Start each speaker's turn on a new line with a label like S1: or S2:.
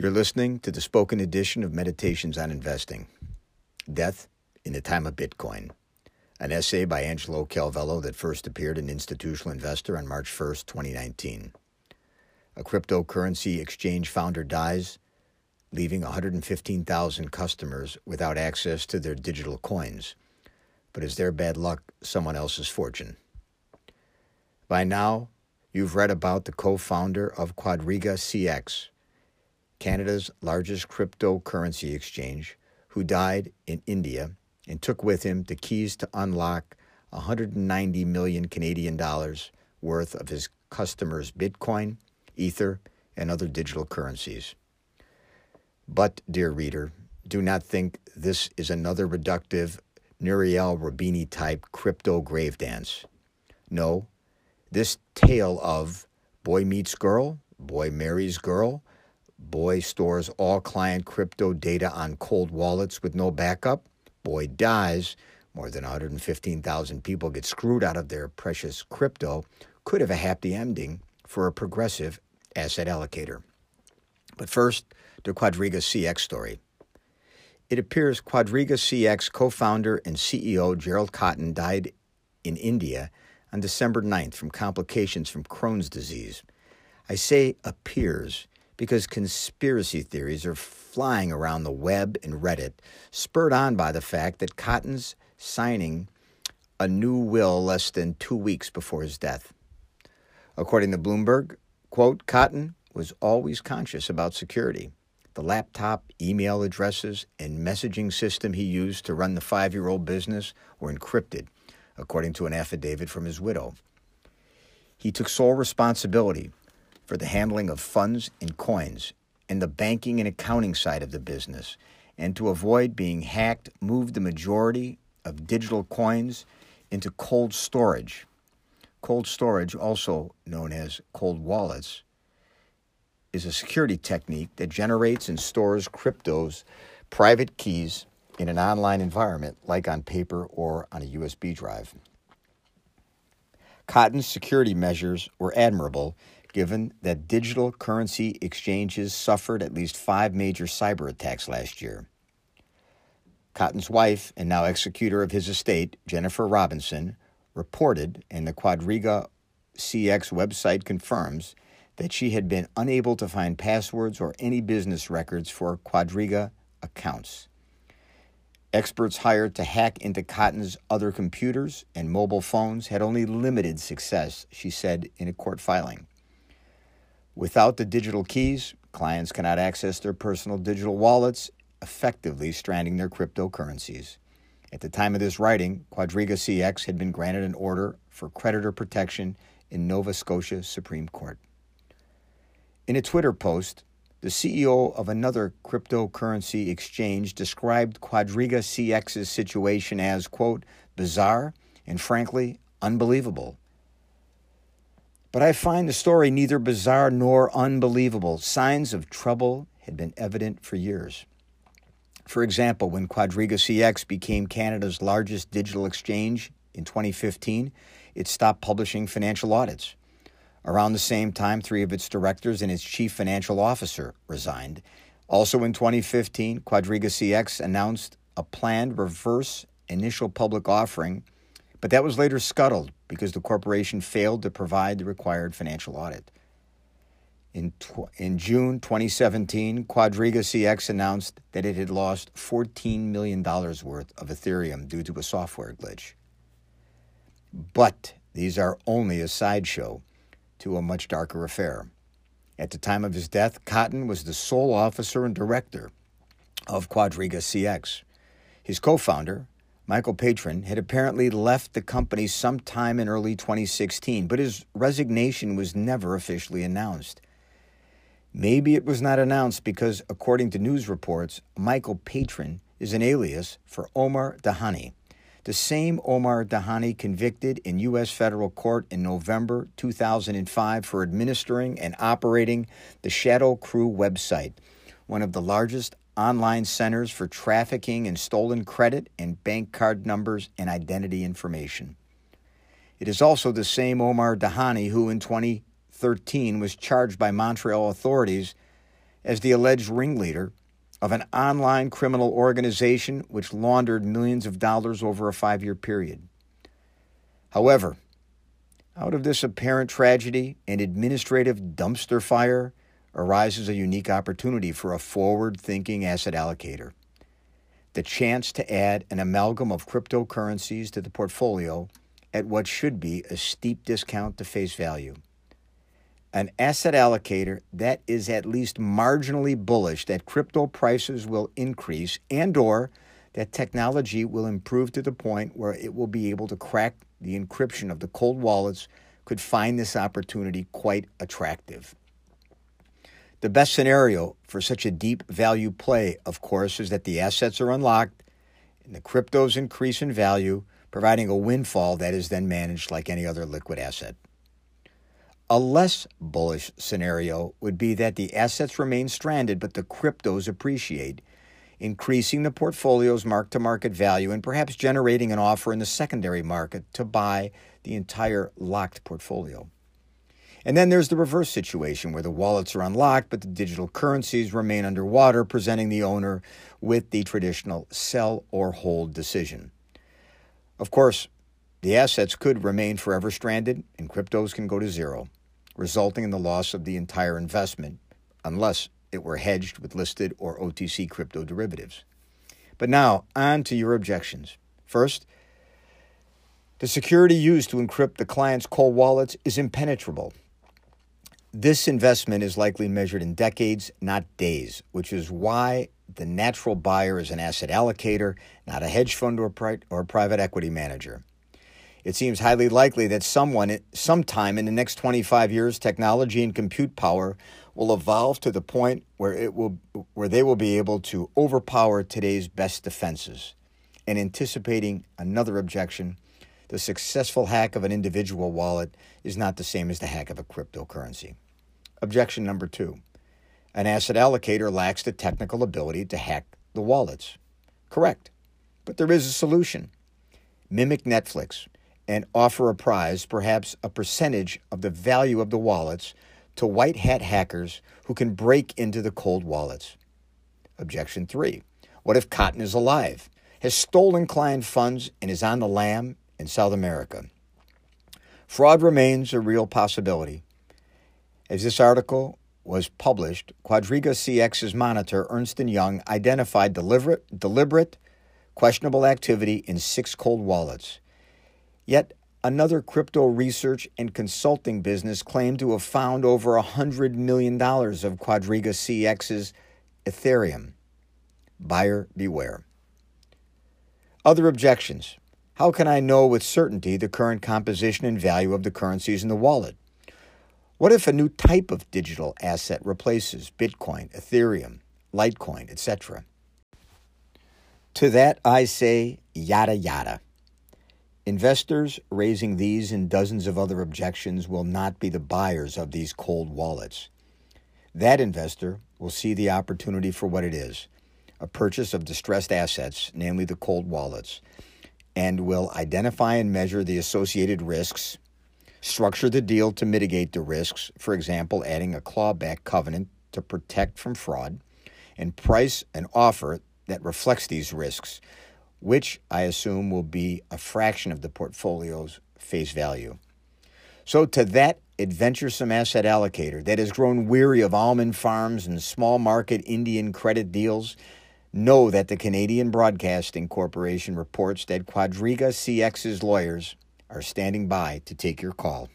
S1: You're listening to the spoken edition of Meditations on Investing Death in the Time of Bitcoin, an essay by Angelo Calvello that first appeared in Institutional Investor on March 1st, 2019. A cryptocurrency exchange founder dies, leaving 115,000 customers without access to their digital coins. But is their bad luck someone else's fortune? By now, you've read about the co founder of Quadriga CX Canada's largest cryptocurrency exchange, who died in India and took with him the keys to unlock 190 million Canadian dollars worth of his customers' Bitcoin, Ether, and other digital currencies. But, dear reader, do not think this is another reductive Nouriel Roubini type crypto grave dance. No, this tale of boy meets girl, boy marries girl, Boy stores all client crypto data on cold wallets with no backup. Boy dies. More than 115,000 people get screwed out of their precious crypto. Could have a happy ending for a progressive asset allocator. But first, the Quadriga CX story. It appears Quadriga CX co founder and CEO Gerald Cotten died in India on December 9th from complications from Crohn's disease. I say appears because conspiracy theories are flying around the web and Reddit, spurred on by the fact that Cotten's signing a new will less than two weeks before his death. According to Bloomberg, quote, Cotten was always conscious about security. The laptop, email addresses, and messaging system he used to run the five year old business were encrypted, according to an affidavit from his widow. He took sole responsibility for the handling of funds and coins and the banking and accounting side of the business, and to avoid being hacked, moved the majority of digital coins into cold storage. Cold storage, also known as cold wallets, is a security technique that generates and stores crypto's private keys in an online environment, like on paper or on a USB drive. Cotten's security measures were admirable given that digital currency exchanges suffered at least five major cyber attacks last year. Cotten's wife and now executor of his estate, Jennifer Robinson, reported, and the Quadriga CX website confirms, that she had been unable to find passwords or any business records for Quadriga accounts. Experts hired to hack into Cotten's other computers and mobile phones had only limited success, she said in a court filing. Without the digital keys, clients cannot access their personal digital wallets, effectively stranding their cryptocurrencies. At the time of this writing, Quadriga CX had been granted an order for creditor protection in Nova Scotia Supreme Court. In a Twitter post, the CEO of another cryptocurrency exchange described Quadriga CX's situation as, quote, bizarre and frankly unbelievable. But I find the story neither bizarre nor unbelievable. Signs of trouble had been evident for years. For example, when Quadriga CX became Canada's largest digital exchange in 2015, it stopped publishing financial audits. Around the same time, three of its directors and its chief financial officer resigned. Also in 2015, Quadriga CX announced a planned reverse initial public offering but that was later scuttled because the corporation failed to provide the required financial audit. In, tw- in June 2017, Quadriga CX announced that it had lost $14 million worth of Ethereum due to a software glitch. But these are only a sideshow to a much darker affair. At the time of his death, Cotten was the sole officer and director of Quadriga CX. His co founder, Michael Patryn had apparently left the company sometime in early 2016, but his resignation was never officially announced. Maybe it was not announced because, according to news reports, Michael Patryn is an alias for Omar Dhanani, the same Omar Dhanani convicted in U.S. federal court in November 2005 for administering and operating the Shadow Crew website, one of the largest online centers for trafficking in stolen credit and bank card numbers and identity information. It is also the same Omar Dhanani who in 2013 was charged by Montreal authorities as the alleged ringleader of an online criminal organization which laundered millions of dollars over a five year period. However, out of this apparent tragedy and administrative dumpster fire arises a unique opportunity for a forward thinking asset allocator. The chance to add an amalgam of cryptocurrencies to the portfolio at what should be a steep discount to face value an asset allocator that is at least marginally bullish that crypto prices will increase and or that technology will improve to the point where it will be able to crack the encryption of the cold wallets could find this opportunity quite attractive. The best scenario for such a deep value play, of course, is that the assets are unlocked and the cryptos increase in value, providing a windfall that is then managed like any other liquid asset. A less bullish scenario would be that the assets remain stranded, but the cryptos appreciate, increasing the portfolio's mark to market value and perhaps generating an offer in the secondary market to buy the entire locked portfolio. And then there's the reverse situation where the wallets are unlocked, but the digital currencies remain underwater, presenting the owner with the traditional sell or hold decision. Of course, the assets could remain forever stranded and cryptos can go to zero resulting in the loss of the entire investment, unless it were hedged with listed or OTC crypto derivatives. But now, on to your objections. First, the security used to encrypt the client's cold wallets is impenetrable. This investment is likely measured in decades, not days, which is why the natural buyer is an asset allocator, not a hedge fund or, pri- or private equity manager. It seems highly likely that someone, sometime in the next 25 years, technology and compute power will evolve to the point where it will, where they will be able to overpower today's best defenses. And anticipating another objection, the successful hack of an individual wallet is not the same as the hack of a cryptocurrency. Objection number two: an asset allocator lacks the technical ability to hack the wallets. Correct, but there is a solution. Mimic Netflix and offer a prize, perhaps a percentage of the value of the wallets, to white hat hackers who can break into the cold wallets. Objection 3. What if Cotten is alive, has stolen client funds, and is on the lam in South America? Fraud remains a real possibility. As this article was published, Quadriga CX's monitor, Ernst & Young, identified deliberate, deliberate, questionable activity in six cold wallets. Yet another crypto research and consulting business claimed to have found over $100 million of Quadriga CX's Ethereum. Buyer beware. Other objections. How can I know with certainty the current composition and value of the currencies in the wallet? What if a new type of digital asset replaces Bitcoin, Ethereum, Litecoin, etc.? To that I say, yada yada. Investors raising these and dozens of other objections will not be the buyers of these cold wallets. That investor will see the opportunity for what it is a purchase of distressed assets, namely the cold wallets, and will identify and measure the associated risks, structure the deal to mitigate the risks, for example, adding a clawback covenant to protect from fraud, and price an offer that reflects these risks which I assume will be a fraction of the portfolio's face value. So, to that adventuresome asset allocator that has grown weary of almond farms and small market Indian credit deals, know that the Canadian Broadcasting Corporation reports that Quadriga CX's lawyers are standing by to take your call.